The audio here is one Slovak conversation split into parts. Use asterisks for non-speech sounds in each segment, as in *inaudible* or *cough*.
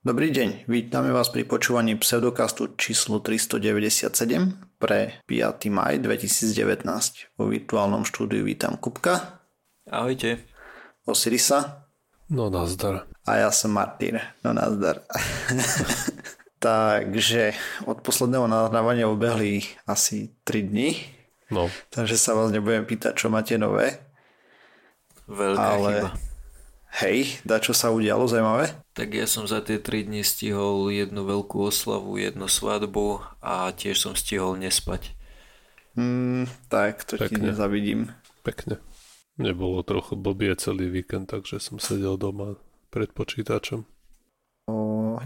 Dobrý deň, vítame vás pri počúvaní pseudokastu číslo 397 pre 5. maj 2019. Vo virtuálnom štúdiu vítam Kupka. Ahojte. Osirisa. No nazdar. A ja som Martin. No nazdar. *laughs* Takže od posledného nahrávania ubehli asi 3 dní. No. Takže sa vás nebudem pýtať, čo máte nové. Veľká Ale... chyba. Hej, da čo sa udialo zaujímavé? Tak ja som za tie 3 dni stihol jednu veľkú oslavu, jednu svadbu a tiež som stihol nespať. Mm, tak, to Pekne. ti nezavidím. Pekne. Nebolo trochu blbie celý víkend, takže som sedel doma pred počítačom. O,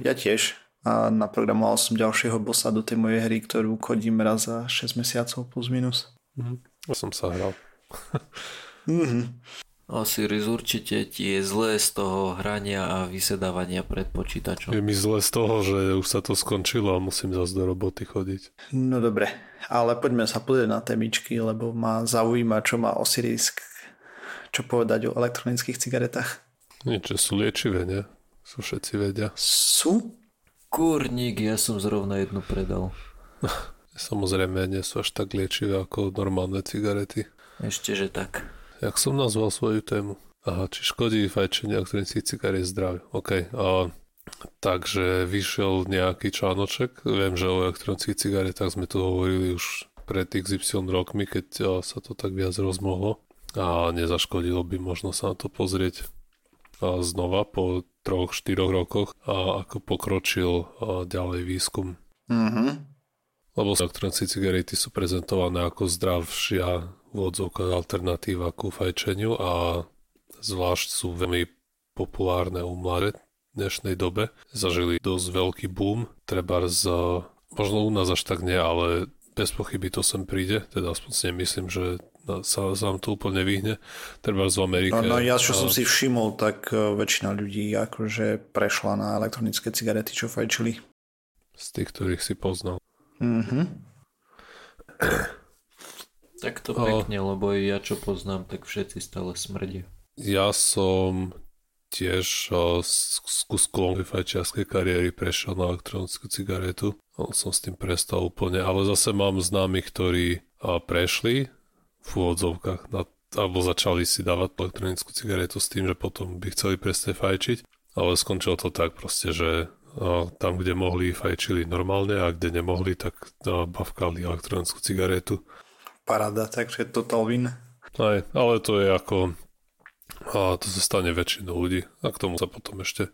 ja tiež. A naprogramoval som ďalšieho bossa do tej mojej hry, ktorú kodím raz za 6 mesiacov plus minus. Mm, ja som sa hral. mm-hmm. Osiris, určite ti je zlé z toho hrania a vysedávania pred počítačom. Je mi zlé z toho, že už sa to skončilo a musím zase do roboty chodiť. No dobre, ale poďme sa pozrieť na témičky, lebo ma zaujíma, čo má Osiris čo povedať o elektronických cigaretách. Niečo sú liečivé, nie? Sú všetci vedia. Sú? Kurník, ja som zrovna jednu predal. *laughs* Samozrejme, nie sú až tak liečivé ako normálne cigarety. Ešte, že tak. Jak som nazval svoju tému? Aha, či škodí fajčenie elektronických cigariet zdraví. OK. A, takže vyšiel nejaký článoček. Viem, že o elektronických cigaretách sme tu hovorili už pred XY rokmi, keď sa to tak viac rozmohlo. A nezaškodilo by možno sa na to pozrieť a znova po troch, štyroch rokoch a ako pokročil a ďalej výskum. Mm-hmm. Lebo elektronické cigarety sú prezentované ako zdravšia v odzvukách alternatíva ku fajčeniu a zvlášť sú veľmi populárne u mladé v dnešnej dobe. Zažili dosť veľký boom, treba z, možno u nás až tak nie, ale bez pochyby to sem príde, teda aspoň si nemyslím, že sa, sa nám to úplne vyhne. Treba z Amerike. No, no ja čo a... som si všimol, tak e, väčšina ľudí akože prešla na elektronické cigarety, čo fajčili. Z tých, ktorých si poznal. Mhm. Tak to pekne, o... lebo ja čo poznám, tak všetci stále smrdia. Ja som tiež z kuskolom fajčiarskej kariéry prešiel na elektronickú cigaretu. Som s tým prestal úplne, ale zase mám známych, ktorí prešli v úvodzovkách na, alebo začali si dávať elektronickú cigaretu s tým, že potom by chceli prestať fajčiť. Ale skončilo to tak proste, že tam, kde mohli, fajčili normálne a kde nemohli, tak bavkali elektronickú cigaretu paráda, takže total win. Aj, ale to je ako a to sa stane väčšinou ľudí a k tomu sa potom ešte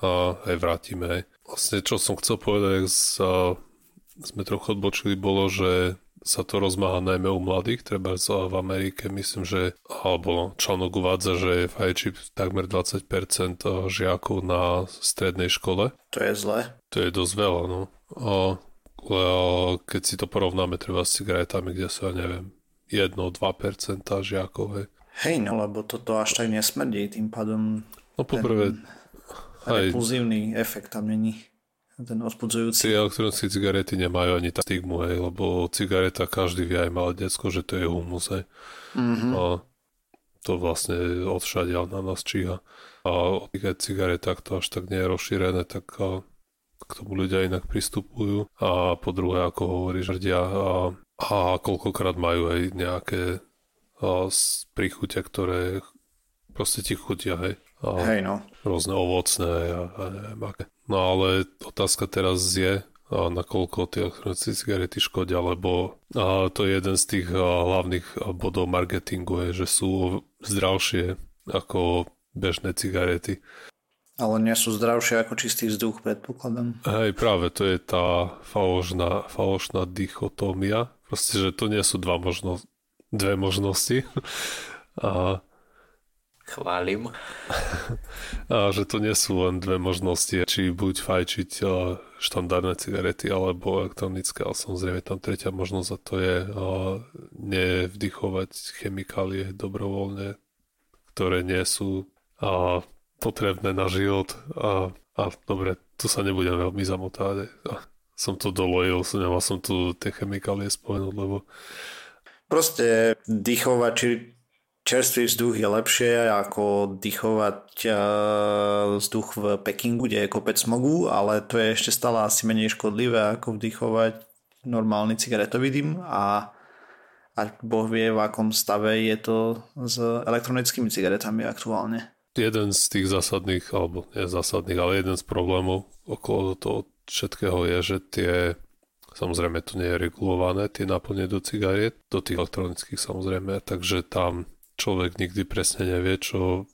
a, aj vrátime. Aj. Vlastne čo som chcel povedať, sa, sme trochu odbočili, bolo, že sa to rozmáha najmä u mladých, treba v Amerike, myslím, že alebo článok uvádza, že je fajči takmer 20% žiakov na strednej škole. To je zle. To je dosť veľa, no. A keď si to porovnáme treba s cigaretami, kde sú, ja neviem, 1-2% žiakov, hej. Hej, no lebo toto až tak nesmrdí, tým pádom no poprvé, ten repulzívny efekt tam není ten odpudzujúci. Tie elektronické cigarety nemajú ani tá stigmu, hej, lebo cigareta každý vie aj malé decko, že to je humus, hej. Mm-hmm. A to vlastne odšadiaľ na nás číha. A o cigaretách to až tak nie je rozšírené, tak k tomu ľudia inak pristupujú a po druhé, ako hovorí žrdia a, a koľkokrát majú aj nejaké a, príchutia, ktoré proste ti chutia, hej. A hej no. Rôzne ovocné a, a neviem aké. No ale otázka teraz je, a nakoľko tie elektronické cigarety škodia, lebo a to je jeden z tých a, hlavných bodov marketingu, je, že sú zdravšie ako bežné cigarety. Ale nie sú zdravšie ako čistý vzduch, predpokladám. Hej, práve to je tá falošná, falošná dichotómia. Proste, že to nie sú dva možno, dve možnosti. *laughs* A, Chválim. *laughs* A že to nie sú len dve možnosti, či buď fajčiť štandardné cigarety alebo elektronické, ale samozrejme tam tretia možnosť a to je nevdychovať chemikálie dobrovoľne, ktoré nie sú a potrebné na život a, a dobre, tu sa nebudem veľmi zamotávať. Som to dolojil, nemal som tu tie chemikálie spomenúť, lebo proste dýchovať či, čerstvý vzduch je lepšie ako dychovať vzduch v Pekingu, kde je kopec smogu, ale to je ešte stále asi menej škodlivé ako vdychovať normálny cigaretový dym a, a Boh vie v akom stave je to s elektronickými cigaretami aktuálne. Jeden z tých zásadných, alebo nie zásadných, ale jeden z problémov okolo toho všetkého je, že tie Samozrejme to nie je regulované, tie náplne do cigariet, do tých elektronických samozrejme, takže tam človek nikdy presne nevie, čo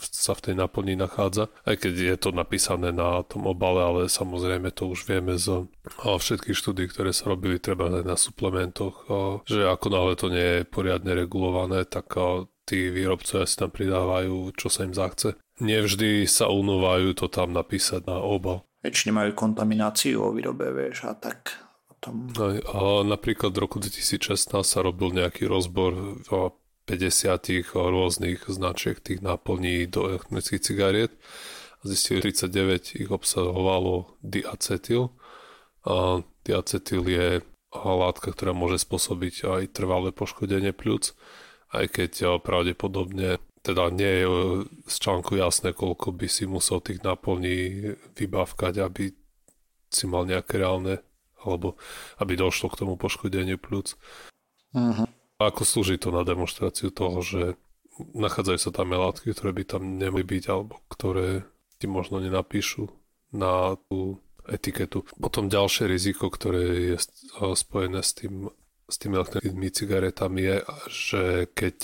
sa v tej naplni nachádza. Aj keď je to napísané na tom obale, ale samozrejme to už vieme z všetkých štúdí, ktoré sa robili treba aj na suplementoch, že ako náhle to nie je poriadne regulované, tak tí výrobcovia si tam pridávajú, čo sa im zachce. Nevždy sa unúvajú to tam napísať na obal. Väčšine majú kontamináciu o výrobe, vieš, a tak tam... A napríklad v roku 2016 sa robil nejaký rozbor 50 rôznych značiek tých náplní do elektronických cigariet a zistili 39 ich obsahovalo diacetyl. A diacetyl je látka, ktorá môže spôsobiť aj trvalé poškodenie pľúc, aj keď pravdepodobne teda nie je z článku jasné, koľko by si musel tých náplní vybavkať, aby si mal nejaké reálne, alebo aby došlo k tomu poškodeniu pľúc. Uh-huh. Ako slúži to na demonstráciu toho, že nachádzajú sa tam látky, ktoré by tam nemali byť, alebo ktoré ti možno nenapíšu na tú etiketu. Potom ďalšie riziko, ktoré je spojené s tým s tými elektronickými cigaretami je, že keď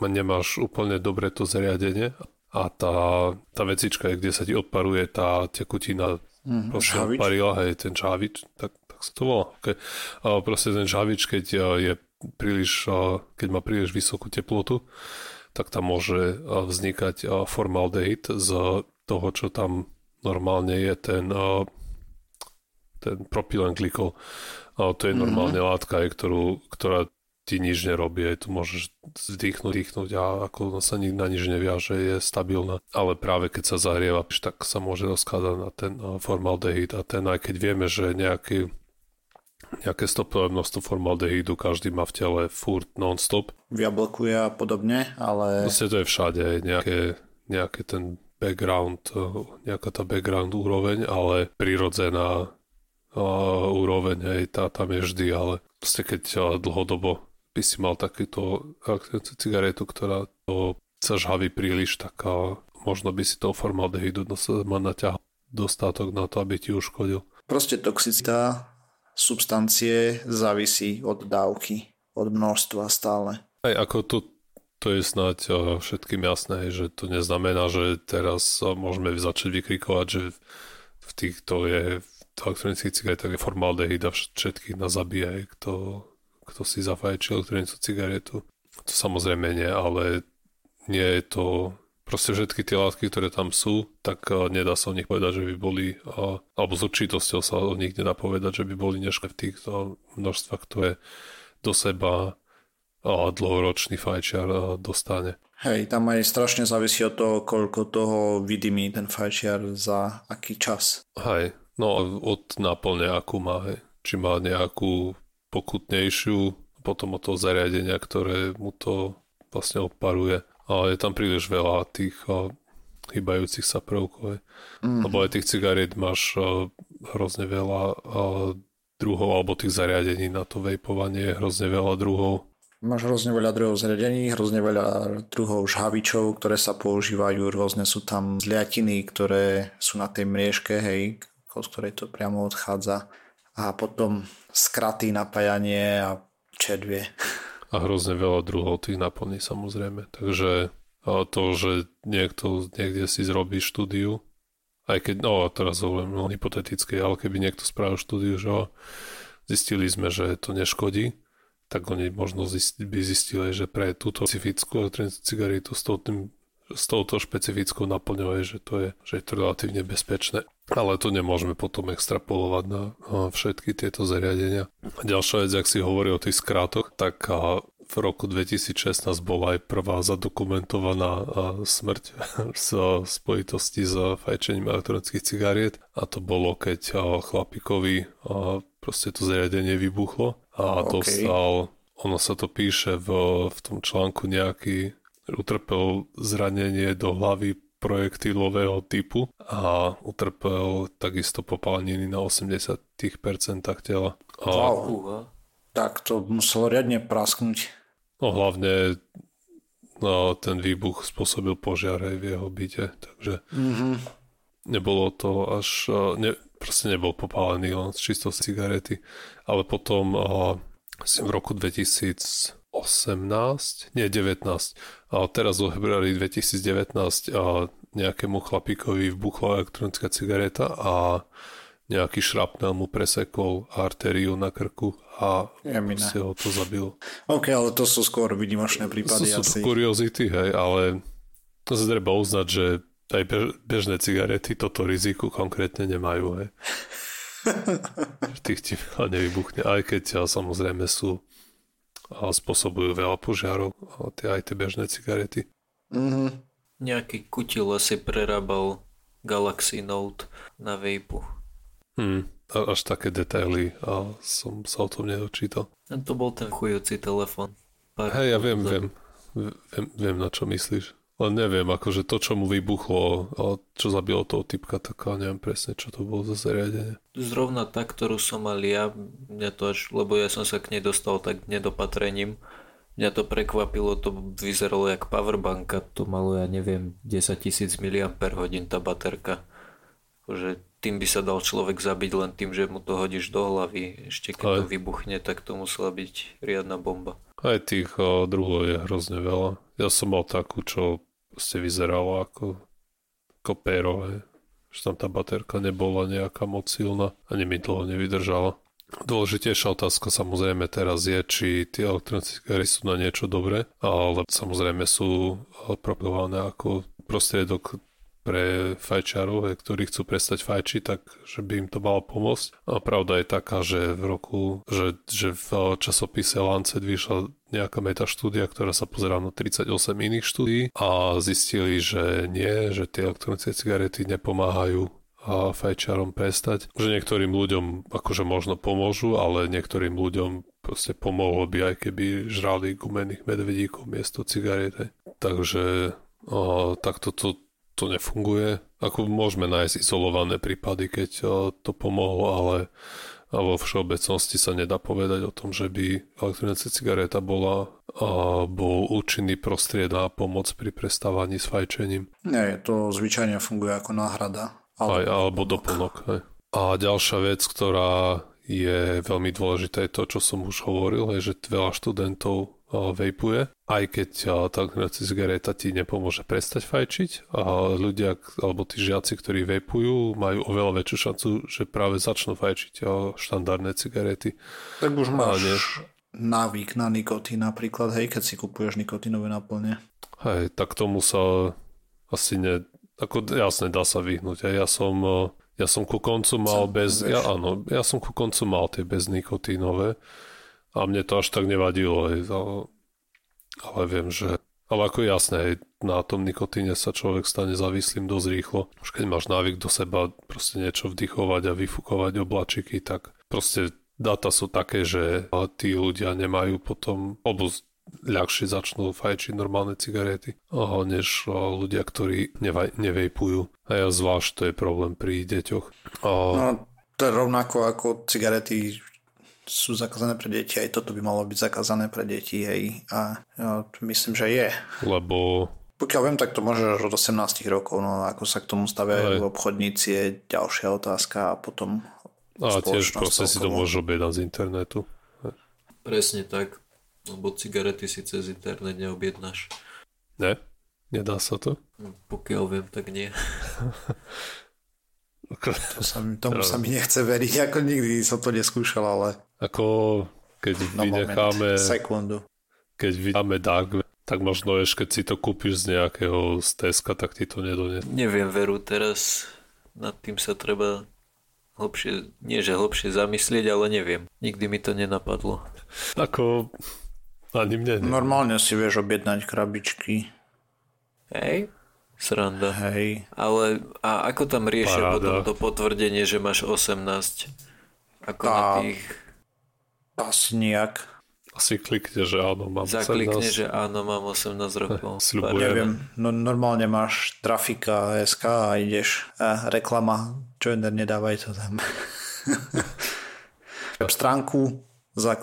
nemáš úplne dobre to zariadenie a tá, tá vecička, kde sa ti odparuje tá tekutina, mm, proste odparila, hej, ten čávič, tak, tak sa to volá. Okay. A proste ten čávič, keď je príliš, keď má príliš vysokú teplotu, tak tam môže vznikať formaldehyd z toho, čo tam normálne je ten, ten propylenglykol. A to je mhm. normálne mm-hmm. látka, ktorú, ktorá ti nič nerobí, aj tu môžeš vdýchnuť, dýchnuť a ako sa nik na nič neviaže, je stabilná. Ale práve keď sa zahrieva, tak sa môže rozkladať na ten formaldehyd a ten, aj keď vieme, že nejaký nejaké stopové množstvo formaldehydu každý má v tele furt non-stop. V jablku je a podobne, ale... Proste to je všade, nejaké, nejaké ten background, nejaká tá background úroveň, ale prirodzená uh, úroveň, hej, tá tam je vždy, ale proste keď uh, dlhodobo by si mal takýto cigaretu, ktorá to sa žhaví príliš, tak uh, možno by si toho formaldehydu naťahal dostatok na to, aby ti uškodil. Proste toxicita substancie závisí od dávky, od množstva stále. Aj ako to, to je snáď všetkým jasné, že to neznamená, že teraz môžeme začať vykrikovať, že v týchto je elektronických cigaretách je formaldehyd a všetkých nás zabíja, kto, kto si zafajčí elektronickú cigaretu. To samozrejme nie, ale nie je to proste všetky tie látky, ktoré tam sú, tak uh, nedá sa o nich povedať, že by boli, uh, alebo s určitosťou sa o nich nedá povedať, že by boli neškodné v týchto množstvách, ktoré do seba uh, dlhoročný fajčiar dostane. Hej, tam aj strašne závisí od toho, koľko toho vidí ten fajčiar za aký čas. Hej, no od náplne akú má, hej. Či má nejakú pokutnejšiu, potom od toho zariadenia, ktoré mu to vlastne odparuje ale je tam príliš veľa tých chybajúcich sa prvkov. Mm. Lebo aj tých cigariet máš hrozne veľa druhov, alebo tých zariadení na to vejpovanie, hrozne veľa druhov. Máš hrozne veľa druhov zariadení, hrozne veľa druhov žhavičov, ktoré sa používajú, rôzne sú tam zliatiny, ktoré sú na tej mriežke, hej, z ktorej to priamo odchádza. A potom skraty, napájanie a čedvie. a hrozne veľa druhov tých naplní samozrejme. Takže to, že niekto niekde si zrobí štúdiu, aj keď, no teraz hovorím no, hypoteticky, ale keby niekto spravil štúdiu, že zistili sme, že to neškodí, tak oni možno by zistili, že pre túto specifickú elektronickú cigaretu s, tým, s touto špecifickou naplňou že to je, že je to relatívne bezpečné. Ale to nemôžeme potom extrapolovať na všetky tieto zariadenia. A ďalšia vec, ak si hovorí o tých skrátoch, tak v roku 2016 bola aj prvá zadokumentovaná smrť *laughs* z spojitosti s fajčením elektronických cigariet a to bolo, keď chlapikovi proste to zariadenie vybuchlo a okay. dostal ono sa to píše v, v tom článku nejaký, utrpel zranenie do hlavy projektilového typu a utrpel takisto popáleniny na 80% tela. A, wow. Tak to muselo riadne prasknúť. No hlavne no, ten výbuch spôsobil požiar aj v jeho byte, takže mm-hmm. nebolo to až, ne, proste nebol popálený len čisto cigarety, ale potom asi v roku 2018, nie 19, a teraz vo februári 2019 a nejakému chlapíkovi vbuchla elektronická cigareta a nejaký šrapnel mu presekol artériu na krku a si ho to zabilo. OK, ale to sú skôr vynimočné prípady. To sú asi. kuriozity, hej, ale to sa treba uznať, že aj bežné cigarety toto riziku konkrétne nemajú, hej. *laughs* Tých ti nevybuchne, aj keď samozrejme sú a spôsobujú veľa požiarov, tie, aj tie bežné cigarety. Mm-hmm. Nejaký kutil asi prerábal Galaxy Note na vejpu. Hmm, až také detaily a som sa o tom nedočítal. A to bol ten chujúci telefon. Hej, ja viem, viem, viem, viem, na čo myslíš. Len neviem, akože to, čo mu vybuchlo čo zabilo toho typka, tak neviem presne, čo to bolo za zariadenie. Zrovna tá, ktorú som mal ja, mňa to až, lebo ja som sa k nej dostal tak nedopatrením, mňa to prekvapilo, to vyzeralo jak powerbanka, to malo, ja neviem, 10 tisíc mAh tá baterka. Že tým by sa dal človek zabiť len tým, že mu to hodíš do hlavy. Ešte keď Aj. to vybuchne, tak to musela byť riadna bomba. Aj tých druhov je hrozne veľa. Ja som mal takú, čo proste vyzeralo ako, ako péro, hej. že tam tá baterka nebola nejaká moc silná, ani mi dlho nevydržala. Dôležitejšia otázka samozrejme teraz je, či tie elektronické hry sú na niečo dobré, ale samozrejme sú propagované ako prostriedok pre fajčárov, ktorí chcú prestať fajčiť, tak že by im to malo pomôcť. A pravda je taká, že v roku, že, že v časopise Lancet vyšla nejaká metaštúdia, ktorá sa pozerá na 38 iných štúdí a zistili, že nie, že tie elektronické cigarety nepomáhajú a fajčárom prestať. Že niektorým ľuďom akože možno pomôžu, ale niektorým ľuďom proste pomohlo by aj keby žrali gumených medvedíkov miesto cigarety. Takže o, takto to to nefunguje. Ako môžeme nájsť izolované prípady, keď to pomohlo, ale a vo všeobecnosti sa nedá povedať o tom, že by elektronická cigareta bola a bol účinný prostried na pomoc pri prestávaní s fajčením. Nie, to zvyčajne funguje ako náhrada. Alebo, Aj, alebo doplnok. Hej. A ďalšia vec, ktorá je veľmi dôležité, je to, čo som už hovoril, je, že veľa študentov vejpuje, aj keď tá cigareta ti nepomôže prestať fajčiť a ľudia, alebo tí žiaci, ktorí vejpujú, majú oveľa väčšiu šancu, že práve začnú fajčiť štandardné cigarety. Tak už máš nie... návyk na nikotín napríklad, hej, keď si kupuješ nikotinové naplne. Hej, tak tomu sa asi ne... Ako jasne, dá sa vyhnúť. Ja som, ja som ku koncu mal bez... Ja, áno, ja som ku koncu mal tie beznikotínové a mne to až tak nevadilo, hej, ale viem, že ale ako jasné, na tom nikotíne sa človek stane závislým dosť rýchlo. Už keď máš návyk do seba proste niečo vdychovať a vyfúkovať oblačiky, tak proste dáta sú také, že tí ľudia nemajú potom, alebo ľahšie začnú fajčiť normálne cigarety, než ľudia, ktorí nevaj, nevejpujú. A ja zvlášť to je problém pri deťoch. A... No, to je rovnako ako cigarety sú zakázané pre deti, aj toto by malo byť zakázané pre deti, hej. A ja myslím, že je. Lebo... Pokiaľ viem, tak to môže až od 18 rokov, no ako sa k tomu stavia aj. obchodníci je ďalšia otázka a potom a tiež proste si to môžu objednať z internetu. Presne tak, lebo cigarety si cez internet neobjednáš. Ne? Nedá sa to? Pokiaľ viem, tak nie. *laughs* To sa tomu sa mi nechce veriť, ako nikdy som to neskúšal, ale... Ako keď no vynecháme... Moment, sekundu. Keď vynecháme Dark tak možno ešte keď si to kúpiš z nejakého steska, tak ti to nedonie. Neviem, veru, teraz nad tým sa treba hlbšie, nie že hlbšie zamyslieť, ale neviem. Nikdy mi to nenapadlo. Ako ani mne nie. Normálne si vieš objednať krabičky. Hej, Sranda. Hej. Ale a ako tam riešia Paráda. potom to potvrdenie, že máš 18? Ako a... na tých... Asi nejak. Asi klikne, že áno, mám Zaklikne, 18. že áno, mám 18 rokov. *laughs* Sľubujem. Neviem, no, normálne máš trafika SK a ideš a reklama, joiner, nedávaj to tam. *laughs* stránku,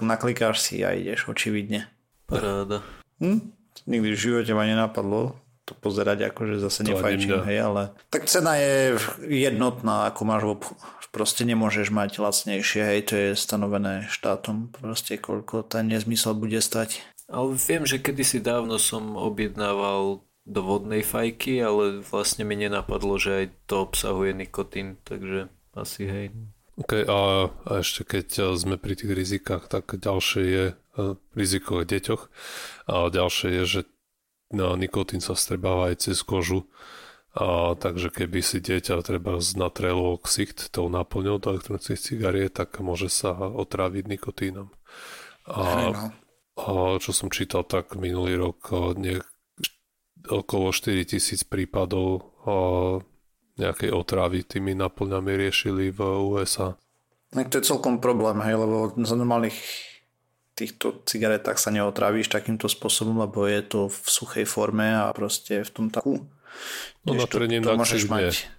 naklikáš si a ideš, očividne. Paráda. Hm? Nikdy v živote ma nenapadlo to pozerať, akože zase nefajčím, hej, ale tak cena je jednotná, ako máš v proste nemôžeš mať lacnejšie, hej, to je stanovené štátom, proste koľko ten nezmysel bude stať. Ale viem, že kedysi dávno som objednával do vodnej fajky, ale vlastne mi nenapadlo, že aj to obsahuje nikotín, takže asi hej. OK, a, a ešte keď sme pri tých rizikách, tak ďalšie je e, riziko v deťoch a ďalšie je, že nikotín sa strebáva aj cez kožu a, takže keby si dieťa treba natrelo ksicht tou náplňou do elektronických cigariet, tak môže sa otráviť nikotínom. A, no. a čo som čítal, tak minulý rok nie, okolo 4000 prípadov a, nejakej otravy tými náplňami riešili v USA. No, to je celkom problém, hej, lebo za normálnych týchto cigaretách sa neotrávíš takýmto spôsobom, lebo je to v suchej forme a proste v tom takú No na to, to môžeš mať.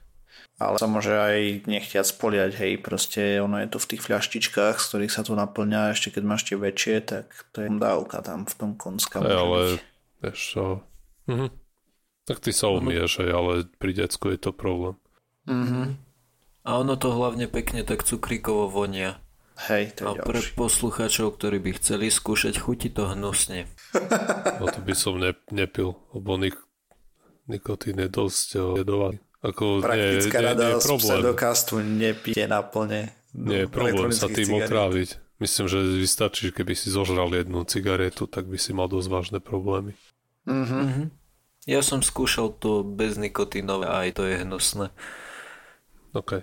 Ale sa môže aj nechtiať spoliať, hej, proste ono je to v tých fľaštičkách, z ktorých sa to naplňa, ešte keď máš tie väčšie, tak to je dávka tam v tom konska. Hey, ale, vieš čo, mhm. tak ty sa mhm. umieš, hej, ale pri decku je to problém. Mhm. A ono to hlavne pekne tak cukríkovo vonia. Hej, to je A pre poslucháčov, ktorí by chceli skúšať, chutí to hnusne. No to by som ne, nepil, lebo nik, nikotín je dosť jedovatý. Ako, Praktická nie, rada nie, pseudokastu nepite naplne. Nie je problém sa tým cigaret. otráviť. Myslím, že vystačí, keby si zožral jednu cigaretu, tak by si mal dosť vážne problémy. Mm-hmm. Mm-hmm. Ja som skúšal to bez nikotínové a aj to je hnusné. OK.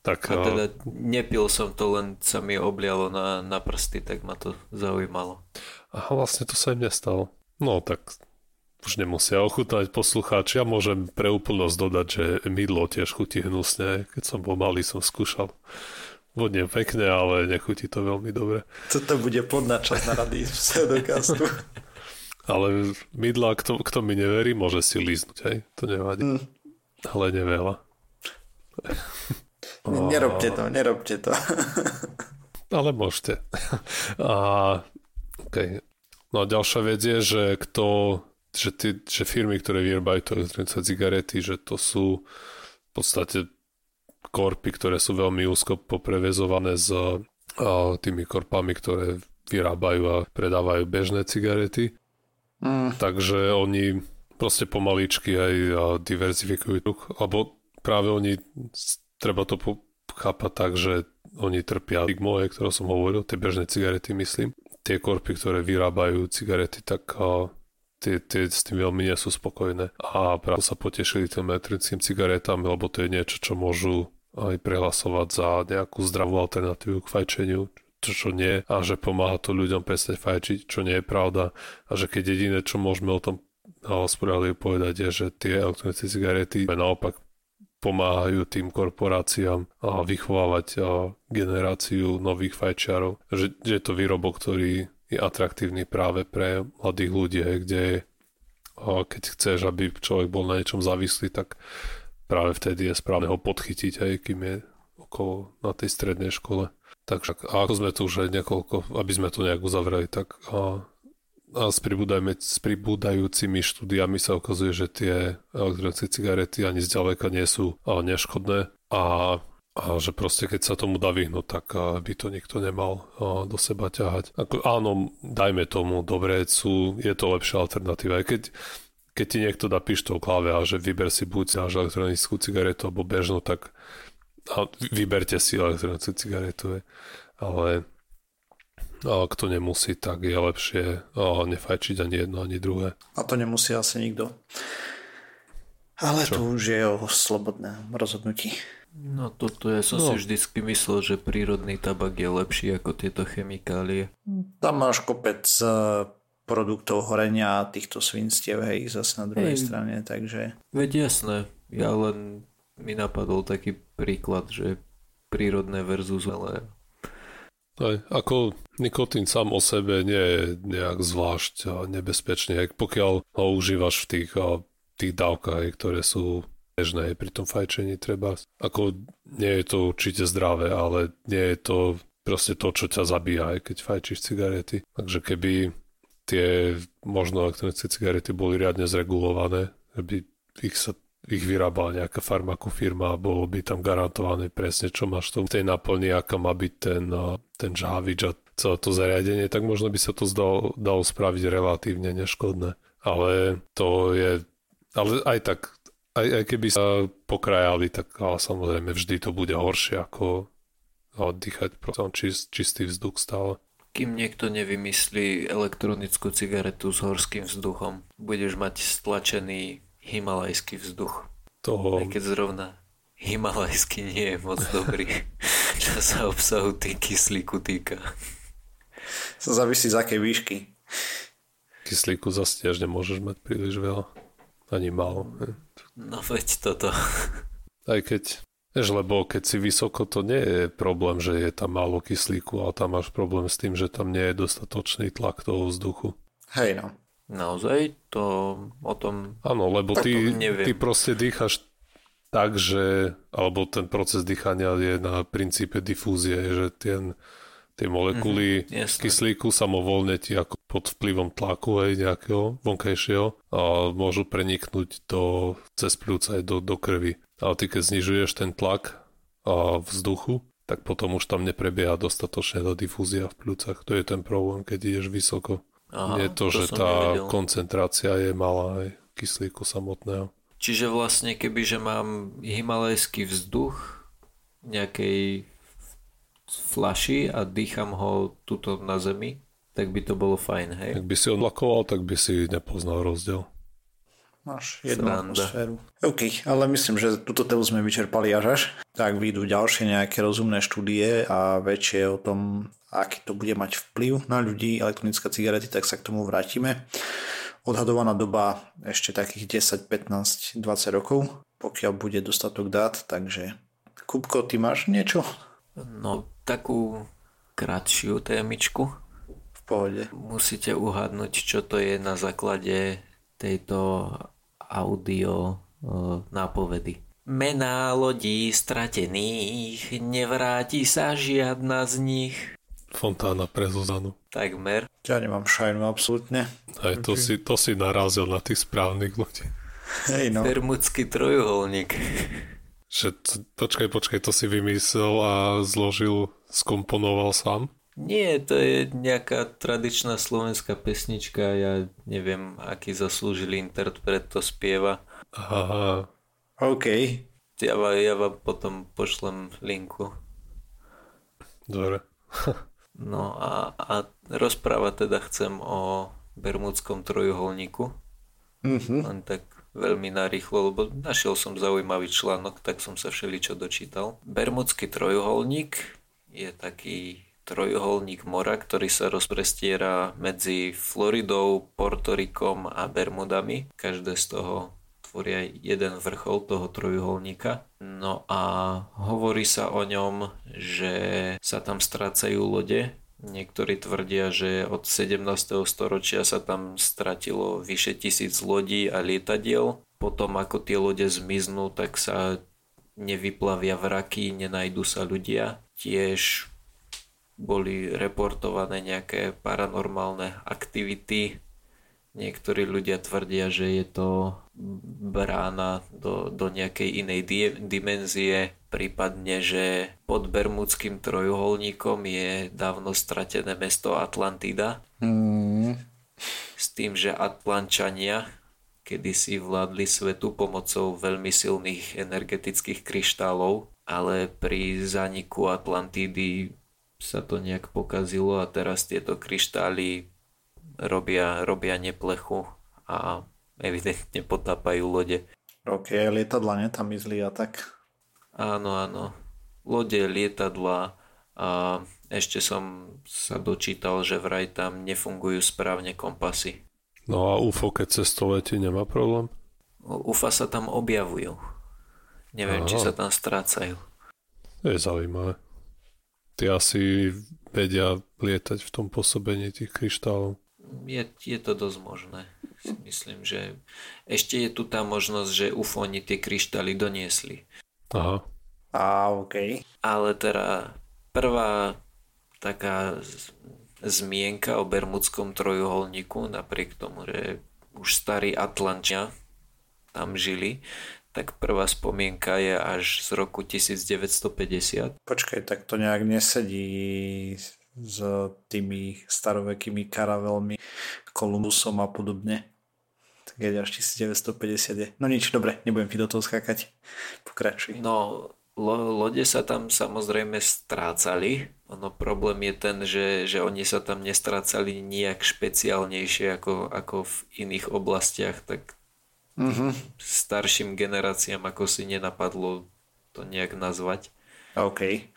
Tak, a teda nepil som to, len sa mi oblialo na, na prsty, tak ma to zaujímalo. A vlastne to sa im nestalo. No tak už nemusia ochutnať poslucháči. Ja môžem pre úplnosť dodať, že mydlo tiež chutí hnusne. Keď som bol malý, som skúšal. Vodne pekne, ale nechutí to veľmi dobre. to bude podnačať na rady pseudokastu. *laughs* ale mydla, kto, kto mi neverí, môže si líznuť, hej? To nevadí. Mm. Ale neveľa. *laughs* Nerobte to, nerobte to. *laughs* ale môžete. *laughs* A, okay. No a ďalšia vec je, že kto že, tí, že firmy, ktoré vyrábajú to elektronické cigarety, že to sú v podstate korpy, ktoré sú veľmi úzko poprevezované s a, tými korpami, ktoré vyrábajú a predávajú bežné cigarety. Mm. Takže oni proste pomaličky aj diverzifikujú trh, práve oni, treba to chápať tak, že oni trpia moje, ktoré som hovoril, tie bežné cigarety myslím. Tie korpy, ktoré vyrábajú cigarety, tak tie, tie s tým veľmi nie sú spokojné. A práve sa potešili tým elektrickým cigaretami, lebo to je niečo, čo môžu aj prehlasovať za nejakú zdravú alternatívu k fajčeniu, čo, čo nie. A že pomáha to ľuďom prestať fajčiť, čo nie je pravda. A že keď jediné, čo môžeme o tom hospodáriu povedať je, že tie elektronické cigarety naopak pomáhajú tým korporáciám a vychovávať generáciu nových fajčiarov. Že, že je to výrobok, ktorý je atraktívny práve pre mladých ľudí, kde keď chceš, aby človek bol na niečom závislý, tak práve vtedy je správne ho podchytiť, aj kým je okolo na tej strednej škole. Takže ako sme tu už aj niekoľko, aby sme to nejak uzavreli, tak a s, s pribúdajúcimi štúdiami sa ukazuje, že tie elektronické cigarety ani zďaleka nie sú neškodné a a že proste keď sa tomu dá vyhnúť, tak by to nikto nemal do seba ťahať. Ako, áno, dajme tomu, dobre, sú, je to lepšia alternatíva. Aj keď, keď ti niekto dá pištol kláve a že vyber si buď náš elektronickú cigaretu alebo bežnú, tak a vyberte si elektronickú cigaretu. Ale a kto nemusí, tak je lepšie a nefajčiť ani jedno, ani druhé. A to nemusí asi nikto. Ale Čo? to už je o slobodnom rozhodnutí. No toto ja som no. si vždycky myslel, že prírodný tabak je lepší ako tieto chemikálie. Tam máš kopec eh, produktov horenia týchto svinstiev, hej, zase na druhej hej. strane, takže... Veď jasné, ja len mi napadol taký príklad, že prírodné versus ale Aj, ako nikotín sám o sebe nie je nejak zvlášť nebezpečný, aj pokiaľ ho užívaš v tých, tých dávkach, ktoré sú bežné pri tom fajčení treba. Ako nie je to určite zdravé, ale nie je to proste to, čo ťa zabíja, aj keď fajčíš cigarety. Takže keby tie možno elektronické cigarety boli riadne zregulované, by ich sa ich vyrábala nejaká farmakofirma a bolo by tam garantované presne, čo máš v tej naplni, aká má byť ten, ten žávič a celé to zariadenie, tak možno by sa to zdalo, dalo spraviť relatívne neškodné. Ale to je, ale aj tak, aj, aj keby sa pokrajali, tak ale samozrejme vždy to bude horšie ako oddychať čist, čistý vzduch stále. Kým niekto nevymyslí elektronickú cigaretu s horským vzduchom, budeš mať stlačený himalajský vzduch. Toho... Aj keď zrovna himalajský nie je moc dobrý, *laughs* čo sa obsahu tý kyslíku týka. To závisí z akej výšky. Kyslíku zase tiež nemôžeš mať príliš veľa. Ani málo. No veď toto. Aj keď, vieš, lebo keď si vysoko, to nie je problém, že je tam málo kyslíku, ale tam máš problém s tým, že tam nie je dostatočný tlak toho vzduchu. Hej no. Naozaj? To o tom... Áno, lebo ty, ty proste dýchaš tak, že, alebo ten proces dýchania je na princípe difúzie, že ten, tie molekuly mm-hmm, kyslíku samovolne ti ako pod vplyvom tlaku aj nejakého vonkajšieho a môžu preniknúť do, cez pľúca aj do, do krvi. Ale ty keď znižuješ ten tlak a vzduchu, tak potom už tam neprebieha dostatočne tá difúzia v pľúcach. To je ten problém, keď ideš vysoko. Aha, je to, to že tá nevedel. koncentrácia je malá aj kyslíku samotného. Čiže vlastne keby, že mám himalajský vzduch nejakej flaši a dýcham ho tuto na zemi, tak by to bolo fajn, hej? Ak by si odlakoval, tak by si nepoznal rozdiel. Máš jednu atmosféru. OK, ale myslím, že túto tému sme vyčerpali až až. Tak vyjdú ďalšie nejaké rozumné štúdie a väčšie o tom, aký to bude mať vplyv na ľudí, elektronická cigarety, tak sa k tomu vrátime. Odhadovaná doba ešte takých 10, 15, 20 rokov, pokiaľ bude dostatok dát, takže Kupko, ty máš niečo? No, takú kratšiu témičku. V pohode. Musíte uhadnúť, čo to je na základe tejto audio nápovedy. Mená lodí stratených, nevráti sa žiadna z nich. Fontána pre Zuzanu. Takmer. Ja nemám šajnu absolútne. Aj to, okay. si, to si narazil na tých správnych ľudí. Hej no. Bermudský trojuholník. Že, počkaj, počkaj, to si vymyslel a zložil, skomponoval sám? Nie, to je nejaká tradičná slovenská pesnička, ja neviem, aký zaslúžili interpret to spieva. Aha. OK. Ja, ja vám potom pošlem linku. Dobre. no a, a rozprávať teda chcem o Bermudskom trojuholníku. Mm-hmm. Len tak veľmi narýchlo, lebo našiel som zaujímavý článok, tak som sa všeličo dočítal. Bermudský trojuholník je taký trojuholník mora, ktorý sa rozprestiera medzi Floridou, Portorikom a Bermudami. Každé z toho tvoria jeden vrchol toho trojuholníka. No a hovorí sa o ňom, že sa tam strácajú lode. Niektorí tvrdia, že od 17. storočia sa tam stratilo vyše tisíc lodí a lietadiel. Potom ako tie lode zmiznú, tak sa nevyplavia vraky, nenajdu sa ľudia. Tiež boli reportované nejaké paranormálne aktivity. Niektorí ľudia tvrdia, že je to brána do, do nejakej inej di- dimenzie, prípadne, že pod Bermudským trojuholníkom je dávno stratené mesto Atlantida. Mm. S tým, že Atlančania kedysi vládli svetu pomocou veľmi silných energetických kryštálov, ale pri zaniku Atlantidy sa to nejak pokazilo a teraz tieto kryštály robia, robia neplechu a evidentne potápajú lode. Ok, lietadla tam mizli a tak. Áno, áno. Lode, lietadla a ešte som sa dočítal, že vraj tam nefungujú správne kompasy. No a UFO, keď cez to letí, nemá problém? UFA sa tam objavujú. Neviem, Aha. či sa tam strácajú. Je zaujímavé ty asi vedia lietať v tom pôsobení tých kryštálov. Je, je to dosť možné. Myslím, že ešte je tu tá možnosť, že ufóni tie kryštály doniesli. Aha. A, OK. Ale teda prvá taká zmienka o Bermudskom trojuholníku, napriek tomu, že už starí Atlančia tam žili, tak prvá spomienka je až z roku 1950. Počkaj, tak to nejak nesedí s tými starovekými karavelmi, Kolumbusom a podobne. Tak je až 1950 je. No nič, dobre, nebudem ti do toho skákať. Pokračuj. No, lode sa tam samozrejme strácali. Ono problém je ten, že, že oni sa tam nestrácali nejak špeciálnejšie ako, ako v iných oblastiach, tak Mhm. starším generáciám ako si nenapadlo to nejak nazvať. OK.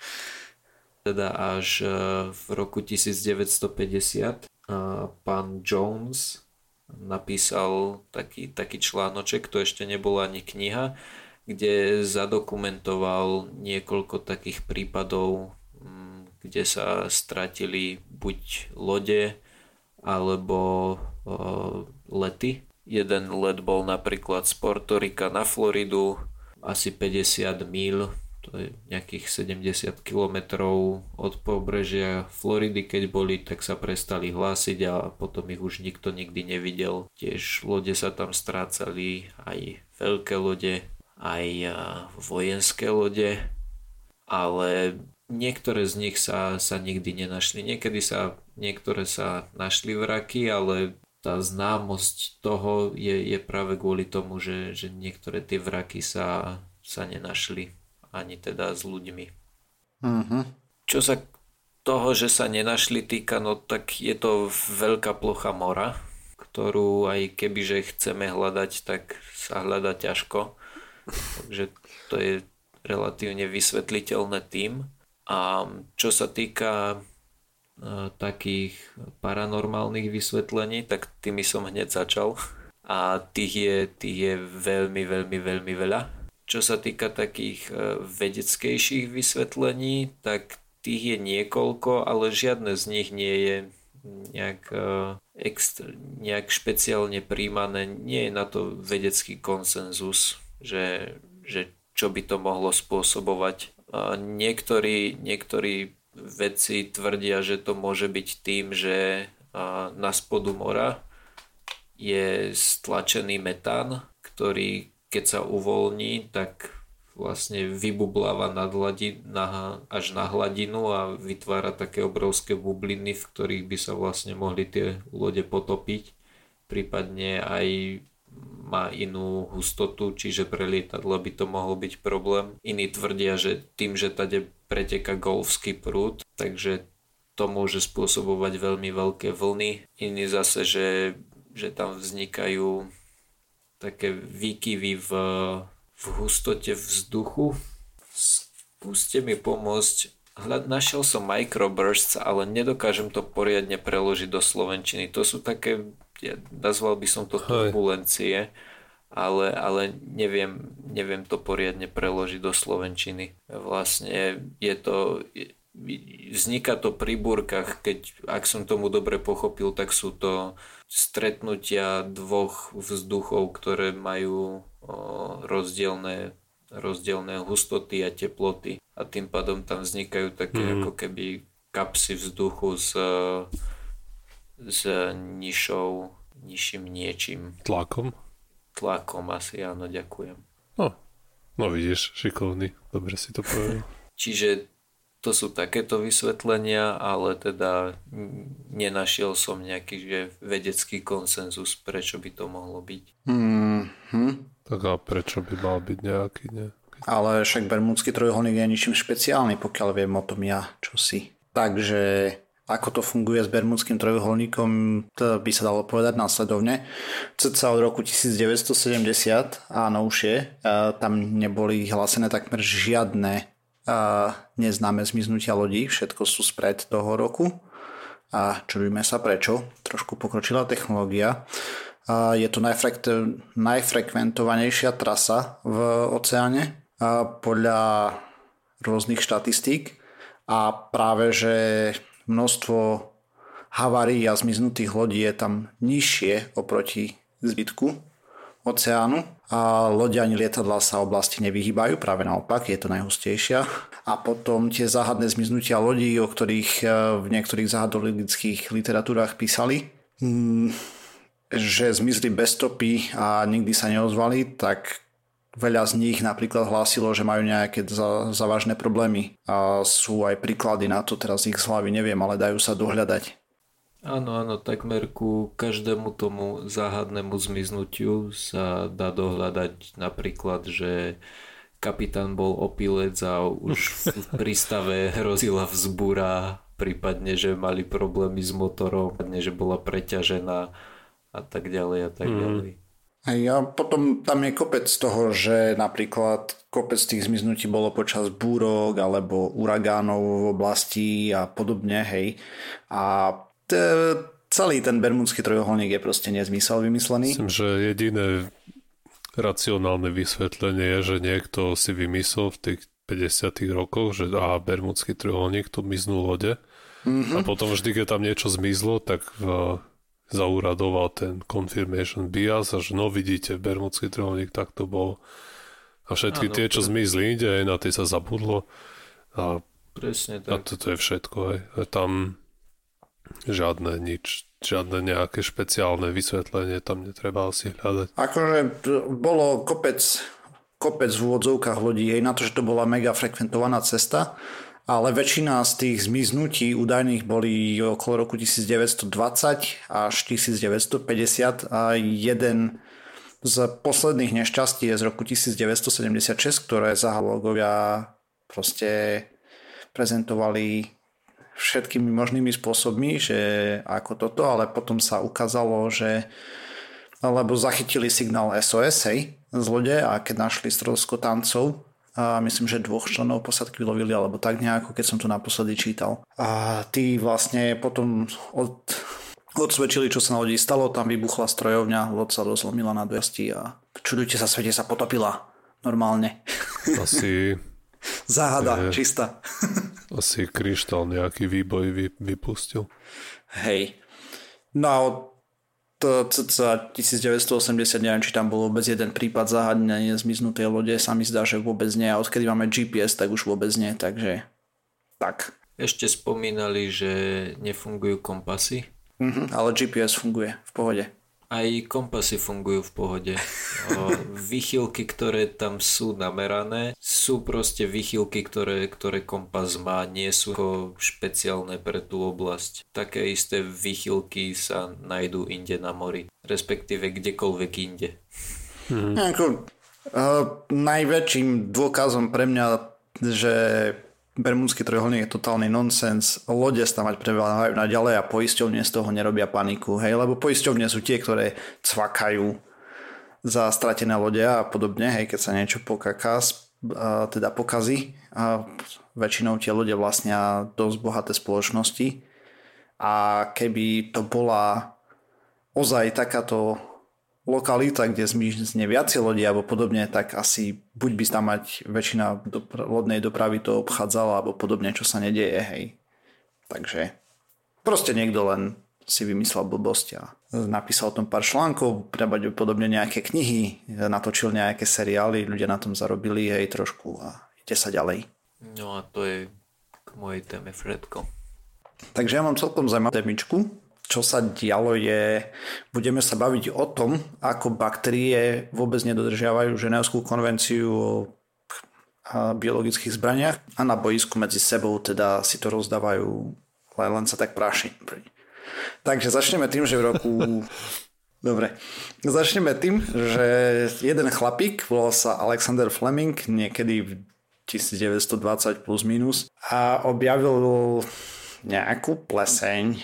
Teda až e, v roku 1950 a pán Jones napísal taký, taký článoček, to ešte nebola ani kniha, kde zadokumentoval niekoľko takých prípadov, mm, kde sa stratili buď lode alebo uh, lety. Jeden let bol napríklad z Portorika na Floridu, asi 50 míl, to je nejakých 70 kilometrov od pobrežia Floridy, keď boli, tak sa prestali hlásiť a potom ich už nikto nikdy nevidel. Tiež lode sa tam strácali, aj veľké lode, aj vojenské lode, ale niektoré z nich sa, sa nikdy nenašli. Niekedy sa, niektoré sa našli vraky, ale tá známosť toho je, je práve kvôli tomu, že, že niektoré tie vraky sa, sa nenašli ani teda s ľuďmi. Mm-hmm. Čo sa toho, že sa nenašli týka, no tak je to veľká plocha mora, ktorú aj kebyže chceme hľadať, tak sa hľada ťažko. Takže to je relatívne vysvetliteľné tým. A čo sa týka takých paranormálnych vysvetlení, tak tými som hneď začal. A tých je, tých je veľmi, veľmi, veľmi veľa. Čo sa týka takých e, vedeckejších vysvetlení, tak tých je niekoľko, ale žiadne z nich nie je nejak, e, extra, nejak špeciálne príjmané. Nie je na to vedecký konsenzus, že, že čo by to mohlo spôsobovať. Niektorí, niektorí vedci tvrdia, že to môže byť tým, že na spodu mora je stlačený metán, ktorý keď sa uvoľní, tak vlastne vybubláva nad hladi, na, až na hladinu a vytvára také obrovské bubliny, v ktorých by sa vlastne mohli tie lode potopiť. Prípadne aj má inú hustotu, čiže pre lietadlo by to mohol byť problém. Iní tvrdia, že tým, že tade preteka golfský prúd, takže to môže spôsobovať veľmi veľké vlny. Iní zase, že, že tam vznikajú také výkyvy v, v hustote vzduchu. Skúste mi pomôcť. Hľad, našiel som microbursts, ale nedokážem to poriadne preložiť do slovenčiny. To sú také, ja nazval by som to turbulencie ale, ale neviem, neviem to poriadne preložiť do slovenčiny. Vlastne je to, vzniká to pri búrkach, keď, ak som tomu dobre pochopil, tak sú to stretnutia dvoch vzduchov, ktoré majú o, rozdielne, rozdielne hustoty a teploty a tým pádom tam vznikajú také mm. ako keby kapsy vzduchu s, s nižšou, nižším niečím. Tlakom? tlakom asi áno, ďakujem. No, no vidíš, šikovný, dobre si to povedal. *laughs* Čiže to sú takéto vysvetlenia, ale teda nenašiel som nejaký že vedecký konsenzus, prečo by to mohlo byť. Mm-hmm. Tak a prečo by mal byť nejaký, ne? Ale však Bermudský trojuholník je ničím špeciálny, pokiaľ viem o tom ja, čo si. Takže ako to funguje s Bermudským trojuholníkom, to by sa dalo povedať následovne. Cca od roku 1970 a novšie, tam neboli hlásené takmer žiadne neznáme zmiznutia lodí, všetko sú spred toho roku. A čudujme sa prečo, trošku pokročila technológia. Je to najfrekventovanejšia trasa v oceáne podľa rôznych štatistík a práve, že množstvo havárií a zmiznutých lodí je tam nižšie oproti zbytku oceánu a loď ani lietadla sa oblasti nevyhýbajú, práve naopak, je to najhustejšia. A potom tie záhadné zmiznutia lodí, o ktorých e, v niektorých záhadologických literatúrach písali, mm, že zmizli bez stopy a nikdy sa neozvali, tak veľa z nich napríklad hlásilo, že majú nejaké závažné problémy. A sú aj príklady na to, teraz ich z hlavy neviem, ale dajú sa dohľadať. Áno, áno, takmer ku každému tomu záhadnému zmiznutiu sa dá dohľadať napríklad, že kapitán bol opilec a už v *laughs* prístave hrozila vzbúra, prípadne, že mali problémy s motorom, prípadne, že bola preťažená a tak ďalej a tak mm. A potom tam je kopec toho, že napríklad kopec tých zmiznutí bolo počas búrok alebo uragánov v oblasti a podobne, hej. A celý ten bermudský trojuholník je proste nezmysel vymyslený. Myslím, že jediné racionálne vysvetlenie je, že niekto si vymyslel v tých 50 rokoch, že aha, bermudský trojuholník, tu miznú lode. Mm-hmm. A potom vždy, keď tam niečo zmizlo, tak uh, zauradoval ten confirmation bias a že no vidíte, bermudský trojuholník, tak to bol. A všetky ano, tie, čo zmizli inde, na tie sa zabudlo. A, Presne tak. A toto je všetko. Aj. A tam Žiadne nič, žiadne nejaké špeciálne vysvetlenie tam netreba asi hľadať. Akože bolo kopec, kopec v úvodzovkách ľudí, hej, na to, že to bola mega frekventovaná cesta, ale väčšina z tých zmiznutí údajných boli okolo roku 1920 až 1950 a jeden z posledných nešťastí je z roku 1976, ktoré zahalogovia proste prezentovali všetkými možnými spôsobmi, že ako toto, ale potom sa ukázalo, že lebo zachytili signál SOS hej, z lode a keď našli tancov, a myslím, že dvoch členov posadky vylovili, alebo tak nejako, keď som to naposledy čítal. A tí vlastne potom od, odsvedčili, čo sa na lodi stalo, tam vybuchla strojovňa, loď sa dozlomila na dvesti a čudujte sa, svete sa potopila normálne. Asi *laughs* Záhada, je, čistá. *laughs* Asi kryštál nejaký výboj vy, vypustil. Hej. No a od cca 1980 neviem, či tam bol vôbec jeden prípad zahadnenia zmiznutej lode, sa mi zdá, že vôbec nie a odkedy máme GPS, tak už vôbec nie, takže tak. Ešte spomínali, že nefungujú kompasy. Mhm, ale GPS funguje v pohode. Aj kompasy fungujú v pohode. Vychylky, ktoré tam sú namerané, sú proste vychylky, ktoré, ktoré kompas má, nie sú špeciálne pre tú oblasť. Také isté vychylky sa nájdú inde na mori, respektíve kdekoľvek inde. Hmm. Ako, uh, najväčším dôkazom pre mňa, že Bermudský trojuholník je totálny nonsens. Lode sa mať preváhajú naďalej a poisťovne z toho nerobia paniku. Hej? Lebo poisťovne sú tie, ktoré cvakajú za stratené lode a podobne, hej, keď sa niečo pokaká, teda pokazí. A väčšinou tie lode vlastnia dosť bohaté spoločnosti. A keby to bola ozaj takáto lokalita, kde zmizne viacej lodí alebo podobne, tak asi buď by tam mať väčšina dopra- lodnej dopravy to obchádzala alebo podobne, čo sa nedieje, hej. Takže proste niekto len si vymyslel blbosť a napísal o tom pár článkov, podobne nejaké knihy, natočil nejaké seriály, ľudia na tom zarobili, hej, trošku a ide sa ďalej. No a to je k mojej téme všetko. Takže ja mám celkom zaujímavú témičku, čo sa dialo je, budeme sa baviť o tom, ako baktérie vôbec nedodržiavajú ženevskú konvenciu o biologických zbraniach a na boisku medzi sebou teda si to rozdávajú len sa tak práši. Takže začneme tým, že v roku... *laughs* Dobre. Začneme tým, že jeden chlapík, volal sa Alexander Fleming, niekedy v 1920 plus minus a objavil nejakú pleseň,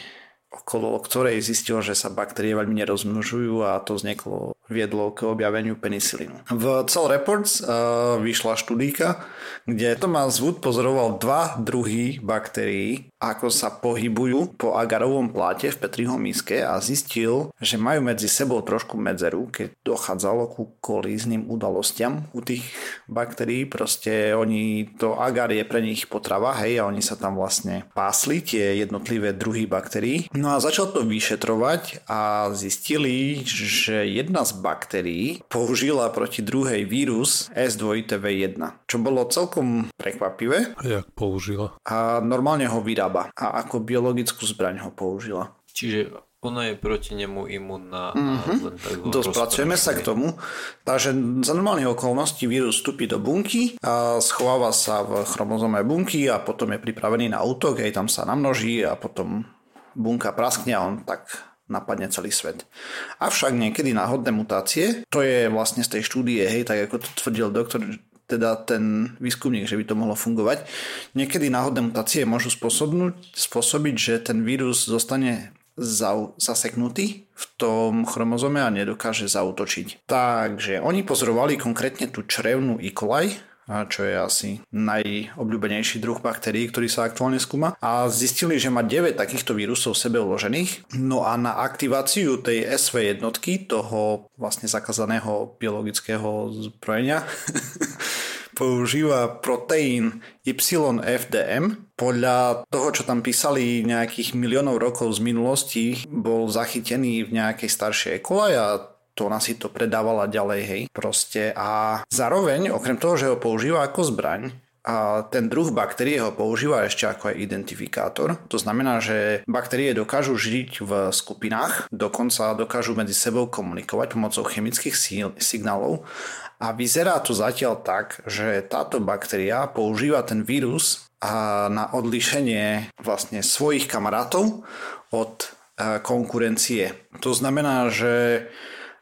okolo ktorej zistil, že sa baktérie veľmi nerozmnožujú a to vzniklo, viedlo k objaveniu penicilínu. V Cell Reports uh, vyšla štúdíka, kde Thomas Wood pozoroval dva druhy baktérií, ako sa pohybujú po agarovom pláte v Petriho miske a zistil, že majú medzi sebou trošku medzeru, keď dochádzalo ku kolízným udalostiam u tých baktérií. Proste oni, to agar je pre nich potrava, hej, a oni sa tam vlastne pásli, tie jednotlivé druhy baktérií. No a začal to vyšetrovať a zistili, že jedna z baktérií použila proti druhej vírus S2TV1, čo bolo celkom prekvapivé. A jak použila? A normálne ho vyrába a ako biologickú zbraň ho použila. Čiže ona je proti nemu imunná. Mm-hmm. Dospracujeme sa k tomu. Takže za normálnych okolností vírus vstúpi do bunky a schováva sa v chromozome bunky a potom je pripravený na útok, aj tam sa namnoží a potom bunka praskne a on tak napadne celý svet. Avšak niekedy náhodné mutácie, to je vlastne z tej štúdie, hej, tak ako to tvrdil doktor, teda ten výskumník, že by to mohlo fungovať. Niekedy náhodné mutácie môžu spôsobiť, že ten vírus zostane zaseknutý v tom chromozome a nedokáže zautočiť. Takže oni pozorovali konkrétne tú črevnú E. coli, čo je asi najobľúbenejší druh baktérií, ktorý sa aktuálne skúma. A zistili, že má 9 takýchto vírusov v sebe uložených. No a na aktiváciu tej SV jednotky, toho vlastne zakazaného biologického zbrojenia, *laughs* používa proteín YFDM. Podľa toho, čo tam písali nejakých miliónov rokov z minulosti, bol zachytený v nejakej staršej ekole a to ona si to predávala ďalej, hej, proste a zároveň, okrem toho, že ho používa ako zbraň, a ten druh baktérie ho používa ešte ako aj identifikátor. To znamená, že baktérie dokážu žiť v skupinách, dokonca dokážu medzi sebou komunikovať pomocou chemických signálov a vyzerá to zatiaľ tak, že táto baktéria používa ten vírus a na odlišenie vlastne svojich kamarátov od e, konkurencie. To znamená, že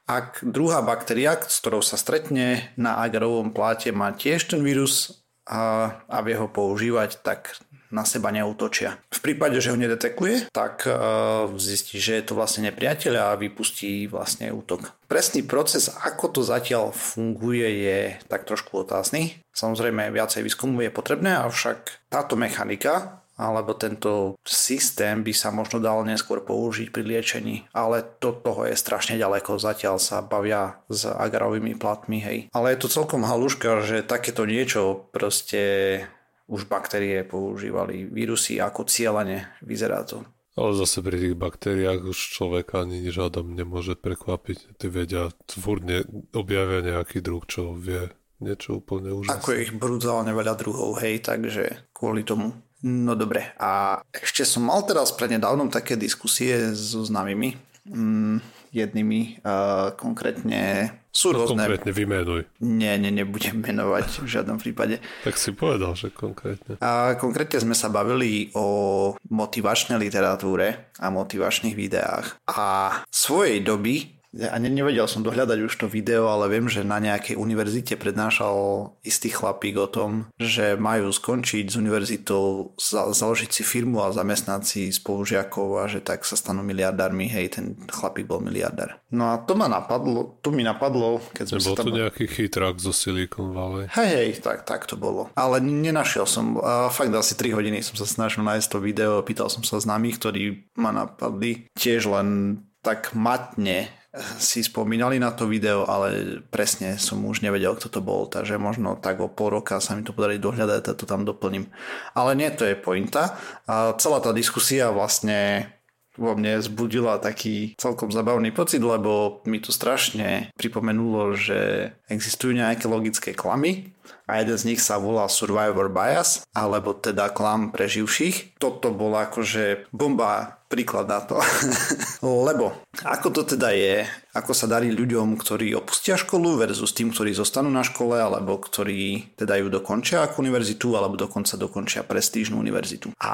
ak druhá baktéria, s ktorou sa stretne na agarovom pláte, má tiež ten vírus a, a vie ho používať, tak na seba neútočia. V prípade, že ho nedetekuje, tak uh, zistí, že je to vlastne nepriateľ a vypustí vlastne útok. Presný proces, ako to zatiaľ funguje, je tak trošku otázny. Samozrejme, viacej výskumu je potrebné, avšak táto mechanika alebo tento systém by sa možno dal neskôr použiť pri liečení, ale to toho je strašne ďaleko, zatiaľ sa bavia s agarovými platmi, hej. Ale je to celkom haluška, že takéto niečo proste už baktérie používali vírusy ako cieľane, vyzerá to. Ale zase pri tých baktériách už človeka ani žiadom nemôže prekvapiť. Ty vedia, tvúrne objavia nejaký druh, čo vie niečo úplne úžasné. Ako je ich brutálne veľa druhov, hej, takže kvôli tomu. No dobre, a ešte som mal teraz prednedávnom také diskusie so známymi. Mm, jednými uh, konkrétne sú no, rôzne... Konkrétne vymenuj. Nie, nie, nebudem menovať v žiadnom prípade. Tak si povedal, že konkrétne. A konkrétne sme sa bavili o motivačnej literatúre a motivačných videách. A svojej doby a ne, nevedel som dohľadať už to video, ale viem, že na nejakej univerzite prednášal istý chlapík o tom, že majú skončiť s univerzitou, za, založiť si firmu a zamestnať si spolužiakov a že tak sa stanú miliardármi. Hej, ten chlapík bol miliardár. No a to ma napadlo, to mi napadlo, keď sme sa tam... to nejaký chytrák zo Silicon Valley. Hej, hej, tak, tak to bolo. Ale nenašiel som, a fakt asi 3 hodiny som sa snažil nájsť to video, pýtal som sa známych, ktorí ma napadli tiež len tak matne *laughs* si spomínali na to video, ale presne som už nevedel, kto to bol, takže možno tak o pol roka sa mi to podarí dohľadať a to tam doplním. Ale nie, to je pointa. A celá tá diskusia vlastne vo mne zbudila taký celkom zabavný pocit, lebo mi to strašne pripomenulo, že existujú nejaké logické klamy a jeden z nich sa volá Survivor Bias, alebo teda klam preživších. Toto bol akože bomba príklad na to. *laughs* Lebo ako to teda je, ako sa darí ľuďom, ktorí opustia školu versus tým, ktorí zostanú na škole, alebo ktorí teda ju dokončia ako univerzitu, alebo dokonca dokončia prestížnu univerzitu. A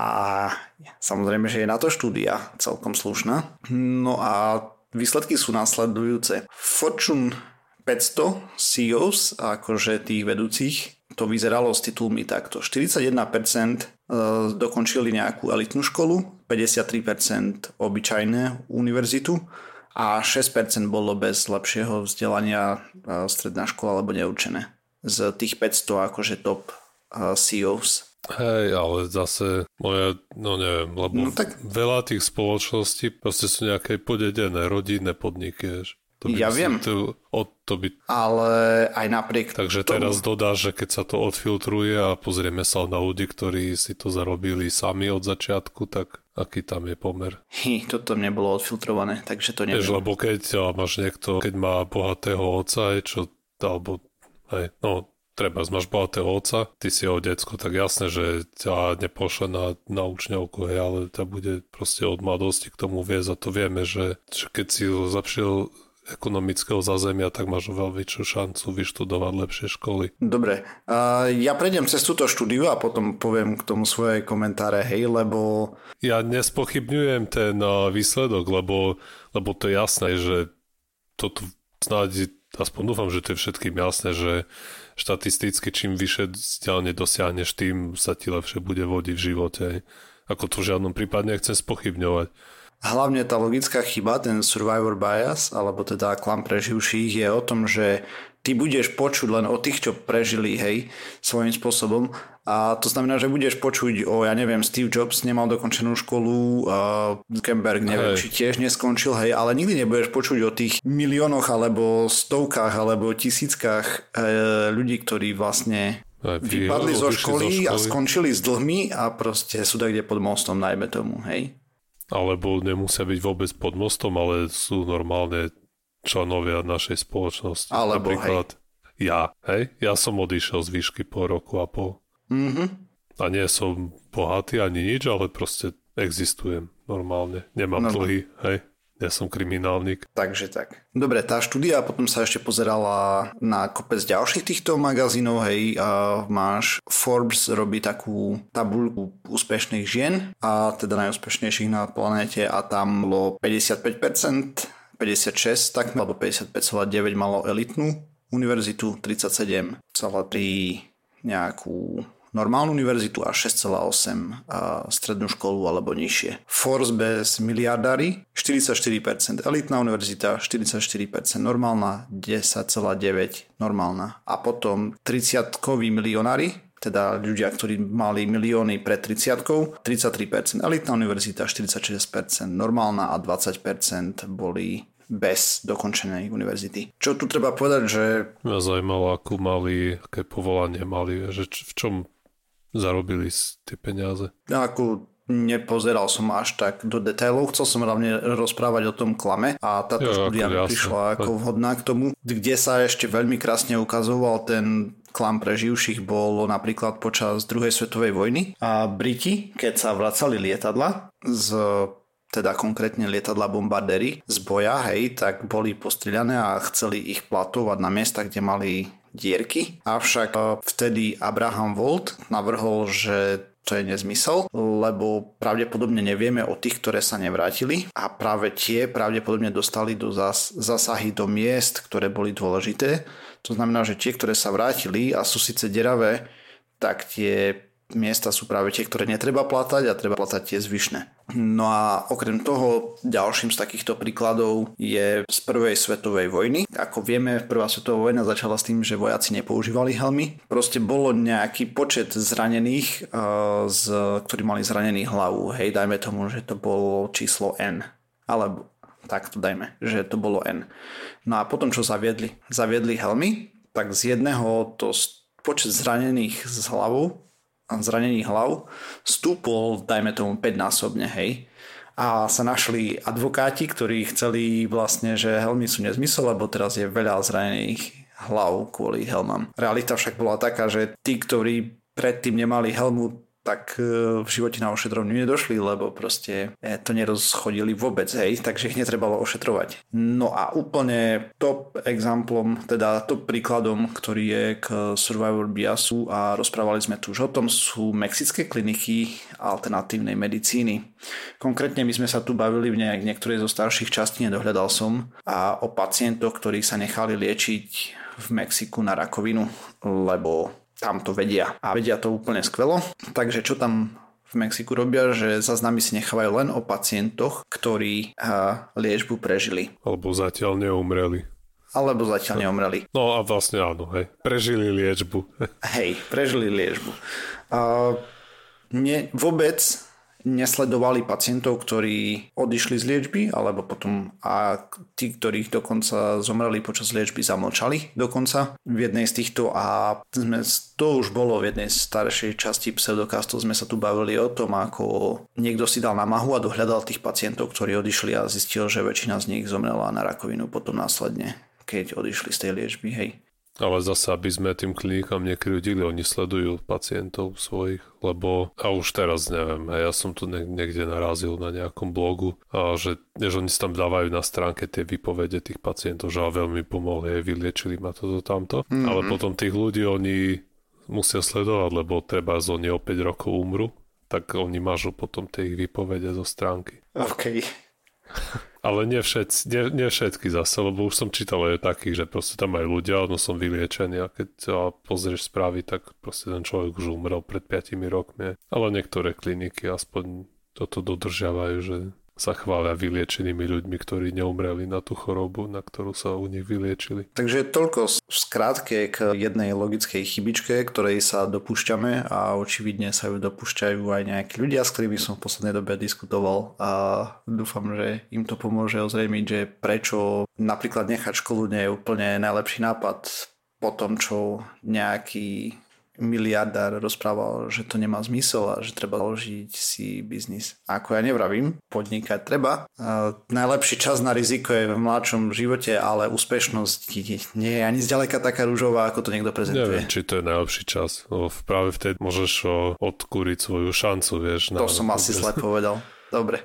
samozrejme, že je na to štúdia celkom slušná. No a výsledky sú následujúce. Fortune 500 CEOs, akože tých vedúcich, to vyzeralo s titulmi takto. 41% e, dokončili nejakú elitnú školu, 53% obyčajné univerzitu a 6% bolo bez lepšieho vzdelania stredná škola alebo neurčené. Z tých 500 akože top CEOs. Hej, ale zase moja, no neviem, lebo no, tak... veľa tých spoločností proste sú nejaké podedené rodinné podniky, vieš. To by ja viem. To, od, to by... Ale aj napriek Takže tomu... teraz dodá, že keď sa to odfiltruje a pozrieme sa na ľudí, ktorí si to zarobili sami od začiatku, tak aký tam je pomer? Hi, toto nebolo odfiltrované, takže to neviem. Vieš, lebo keď máš niekto, keď má bohatého oca, čo, alebo hej, no, treba máš bohatého otca, ty si jeho decko, tak jasné, že ťa nepošle na, na učňovku, hej, ale ťa bude proste od mladosti k tomu viesť a to vieme, že, že keď si ho zapšiel ekonomického zázemia, tak máš veľmi väčšiu šancu vyštudovať lepšie školy. Dobre, uh, ja prejdem cez túto štúdiu a potom poviem k tomu svoje komentáre, hej, lebo... Ja nespochybňujem ten uh, výsledok, lebo, lebo to je jasné, že toto snáď, aspoň dúfam, že to je všetkým jasné, že štatisticky čím vyššie vzdialne dosiahneš, tým sa ti lepšie bude vodiť v živote. Ako to v žiadnom prípade nechcem spochybňovať hlavne tá logická chyba, ten survivor bias, alebo teda klam preživších, je o tom, že ty budeš počuť len o tých, čo prežili, hej, svojím spôsobom. A to znamená, že budeš počuť o, ja neviem, Steve Jobs nemal dokončenú školu, uh, Zuckerberg neviem, hej. či tiež neskončil, hej, ale nikdy nebudeš počuť o tých miliónoch alebo stovkách alebo tisíckach uh, ľudí, ktorí vlastne vypadli zo školy, zo školy a skončili s dlhmi a proste sú tak kde pod mostom, najmä tomu, hej alebo nemusia byť vôbec pod mostom, ale sú normálne členovia našej spoločnosti. Alebo Napríklad hej. ja, hej, ja som odišiel z výšky po roku a pol. Mm-hmm. A nie som bohatý ani nič, ale proste existujem normálne. Nemám normálne. dlhy, hej. Ja som kriminálnik. Takže tak. Dobre, tá štúdia potom sa ešte pozerala na kopec ďalších týchto magazínov, hej, a máš Forbes robí takú tabuľku úspešných žien a teda najúspešnejších na planéte a tam bolo 55%, 56 tak, alebo 55,9 malo elitnú univerzitu, 37,3 nejakú normálnu univerzitu a 6,8 strednú školu alebo nižšie. Force bez miliardári 44%, elitná univerzita 44%, normálna 10,9 normálna a potom 30-koví milionári teda ľudia, ktorí mali milióny pred 30 33%, elitná univerzita 46%, normálna a 20% boli bez dokončenej univerzity. Čo tu treba povedať, že... Mňa zaujímalo, akú mali, aké povolanie mali, že v čom zarobili tie peniaze? Ako nepozeral som až tak do detailov, chcel som hlavne rozprávať o tom klame a táto jo, štúdia mi prišla ako vhodná k tomu, kde sa ešte veľmi krásne ukazoval ten klam preživších bol napríklad počas druhej svetovej vojny a Briti, keď sa vracali lietadla z teda konkrétne lietadla bombardery z boja, hej, tak boli postrieľané a chceli ich platovať na miesta, kde mali dierky. Avšak eh, vtedy Abraham Volt navrhol, že to je nezmysel, lebo pravdepodobne nevieme o tých, ktoré sa nevrátili a práve tie pravdepodobne dostali do zas- zasahy do miest, ktoré boli dôležité. To znamená, že tie, ktoré sa vrátili a sú síce deravé, tak tie miesta sú práve tie, ktoré netreba platať a treba platať tie zvyšné. No a okrem toho ďalším z takýchto príkladov je z prvej svetovej vojny. Ako vieme, prvá svetová vojna začala s tým, že vojaci nepoužívali helmy. Proste bolo nejaký počet zranených, uh, z, ktorí mali zranený hlavu. Hej, dajme tomu, že to bolo číslo N. Alebo tak to dajme, že to bolo N. No a potom čo zaviedli? Zaviedli helmy, tak z jedného to počet zranených z hlavou zranení hlav stúpol, dajme tomu 5 násobne, hej. A sa našli advokáti, ktorí chceli vlastne, že helmy sú nezmysel, lebo teraz je veľa zranených hlav kvôli helmám. Realita však bola taká, že tí, ktorí predtým nemali helmu, tak e, v živote na ošetrovňu nedošli, lebo proste e, to nerozchodili vôbec, hej, takže ich netrebalo ošetrovať. No a úplne top exemplom, teda top príkladom, ktorý je k Survivor biasu a rozprávali sme tu už o tom, sú mexické kliniky alternatívnej medicíny. Konkrétne my sme sa tu bavili v nejak niektorej zo starších častí, nedohľadal som, a o pacientoch, ktorí sa nechali liečiť v Mexiku na rakovinu, lebo tam to vedia a vedia to úplne skvelo. Takže čo tam v Mexiku robia, že záznamy si nechávajú len o pacientoch, ktorí liečbu prežili. Alebo zatiaľ neumreli. Alebo zatiaľ neumreli. No a vlastne áno, hej. Prežili liečbu. Hej, prežili liečbu. Uh, nie, vôbec nesledovali pacientov, ktorí odišli z liečby, alebo potom a tí, ktorých dokonca zomreli počas liečby, zamlčali dokonca v jednej z týchto a sme, to už bolo v jednej staršej časti pseudokastu, sme sa tu bavili o tom, ako niekto si dal namahu a dohľadal tých pacientov, ktorí odišli a zistil, že väčšina z nich zomrela na rakovinu potom následne keď odišli z tej liečby, hej. Ale zase, aby sme tým klinikám nekryudili, oni sledujú pacientov svojich, lebo, a už teraz neviem, ja som tu niekde narazil na nejakom blogu, a že, že oni si tam dávajú na stránke tie výpovede tých pacientov, že veľmi pomohli, vyliečili ma toto tamto, mm-hmm. ale potom tých ľudí oni musia sledovať, lebo treba z oni o 5 rokov umru, tak oni mážu potom tie ich výpovede zo stránky. OK. *laughs* Ale nie, všetci, nie, nie všetky zase, lebo už som čítal aj takých, že proste tam aj ľudia, no som vyliečený a keď pozrieš správy, tak proste ten človek už umrel pred 5 rokmi. Ale niektoré kliniky aspoň toto dodržiavajú, že sa chvália vyliečenými ľuďmi, ktorí neumreli na tú chorobu, na ktorú sa u nich vyliečili. Takže toľko v skrátke k jednej logickej chybičke, ktorej sa dopúšťame a očividne sa ju dopúšťajú aj nejakí ľudia, s ktorými som v poslednej dobe diskutoval a dúfam, že im to pomôže ozrejmiť, že prečo napríklad nechať školu nie je úplne najlepší nápad po tom, čo nejaký miliardár rozprával, že to nemá zmysel a že treba založiť si biznis. Ako ja nevravím, podnikať treba. A najlepší čas na riziko je v mladšom živote, ale úspešnosť nie je ani zďaleka taká rúžová, ako to niekto prezentuje. Neviem, či to je najlepší čas. Lebo práve vtedy môžeš odkúriť svoju šancu, vieš. To som asi zle povedal. Dobre.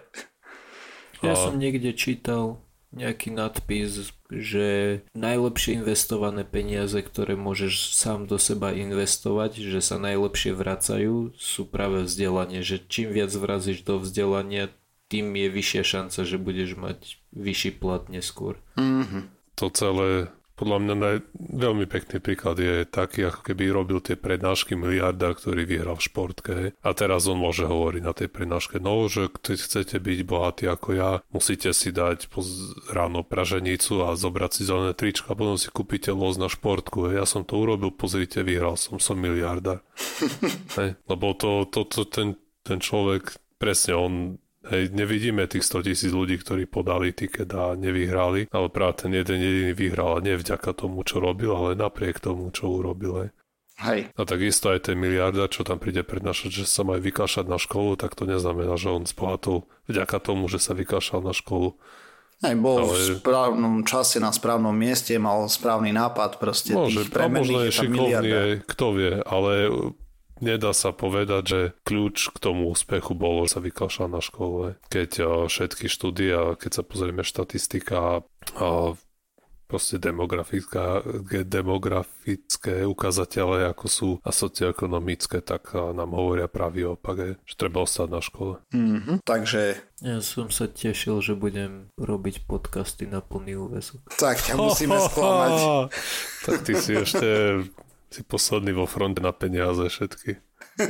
Ja som niekde čítal, nejaký nadpis, že najlepšie investované peniaze, ktoré môžeš sám do seba investovať, že sa najlepšie vracajú, sú práve vzdelanie. Že čím viac vrazíš do vzdelania, tým je vyššia šanca, že budeš mať vyšší plat neskôr. Mm-hmm. To celé podľa mňa naj, veľmi pekný príklad je taký, ako keby robil tie prednášky miliardár, ktorý vyhral v športke. A teraz on môže hovoriť na tej prednáške, no, že keď chcete byť bohatí ako ja, musíte si dať poz, ráno praženicu a zobrať si zelené trička a potom si kúpite loz na športku. Ja som to urobil, pozrite, vyhral som, som miliardár. *laughs* Lebo to, to, to ten, ten človek, presne on Hej, nevidíme tých 100 tisíc ľudí, ktorí podali tiket a nevyhrali, ale práve ten jeden jediný vyhral a nie vďaka tomu, čo robil, ale napriek tomu, čo urobil. Hej. Hej. A takisto aj ten miliarda, čo tam príde prednášať, že sa má vykašať na školu, tak to neznamená, že on zbohatol vďaka tomu, že sa vykašal na školu. Aj bol ale... v správnom čase na správnom mieste, mal správny nápad, proste Môže, tých možno je šikovný, kto vie, ale Nedá sa povedať, že kľúč k tomu úspechu bolo, že sa vykašľal na škole. Keď všetky štúdie a keď sa pozrieme štatistika a proste demografická, demografické ukazatele, ako sú a socioekonomické, tak nám hovoria pravý opak, že treba ostať na škole. Mm-hmm, takže... Ja som sa tešil, že budem robiť podcasty na plný úvezok. Tak ťa musíme sklamať. *laughs* tak ty si ešte si posledný vo fronte na peniaze všetky. *laughs*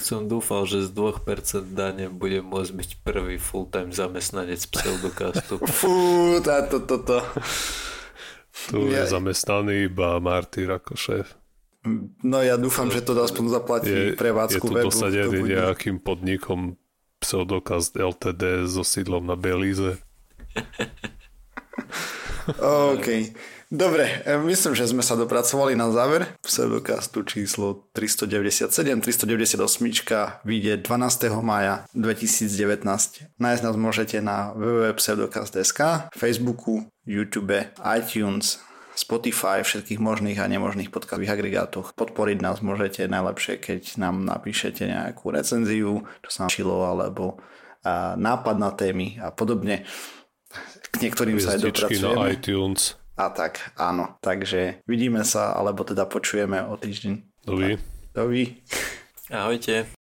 Som dúfal, že z 2% dane budem môcť byť prvý full-time zamestnanec pseudokastu. *laughs* Fú, táto, toto. Tu ja... je zamestnaný iba Martyr ako šéf. No ja dúfam, že to aspoň zaplatí je, prevádzku webu. Je tu posadený nejakým podnikom pseudokast LTD so sídlom na Belize. *laughs* OK. Dobre, e, myslím, že sme sa dopracovali na záver pseudokastu číslo 397. 398 vyjde 12. maja 2019. Nájsť nás môžete na www.pseudokast.sk, Facebooku, YouTube, iTunes, Spotify, všetkých možných a nemožných podcastových agregátoch. Podporiť nás môžete najlepšie, keď nám napíšete nejakú recenziu, čo sa nám alebo a, nápad na témy a podobne. K niektorým sa aj dopracujeme. na iTunes a tak, áno. Takže vidíme sa, alebo teda počujeme o týždeň. Dovi. Dovi. Ahojte.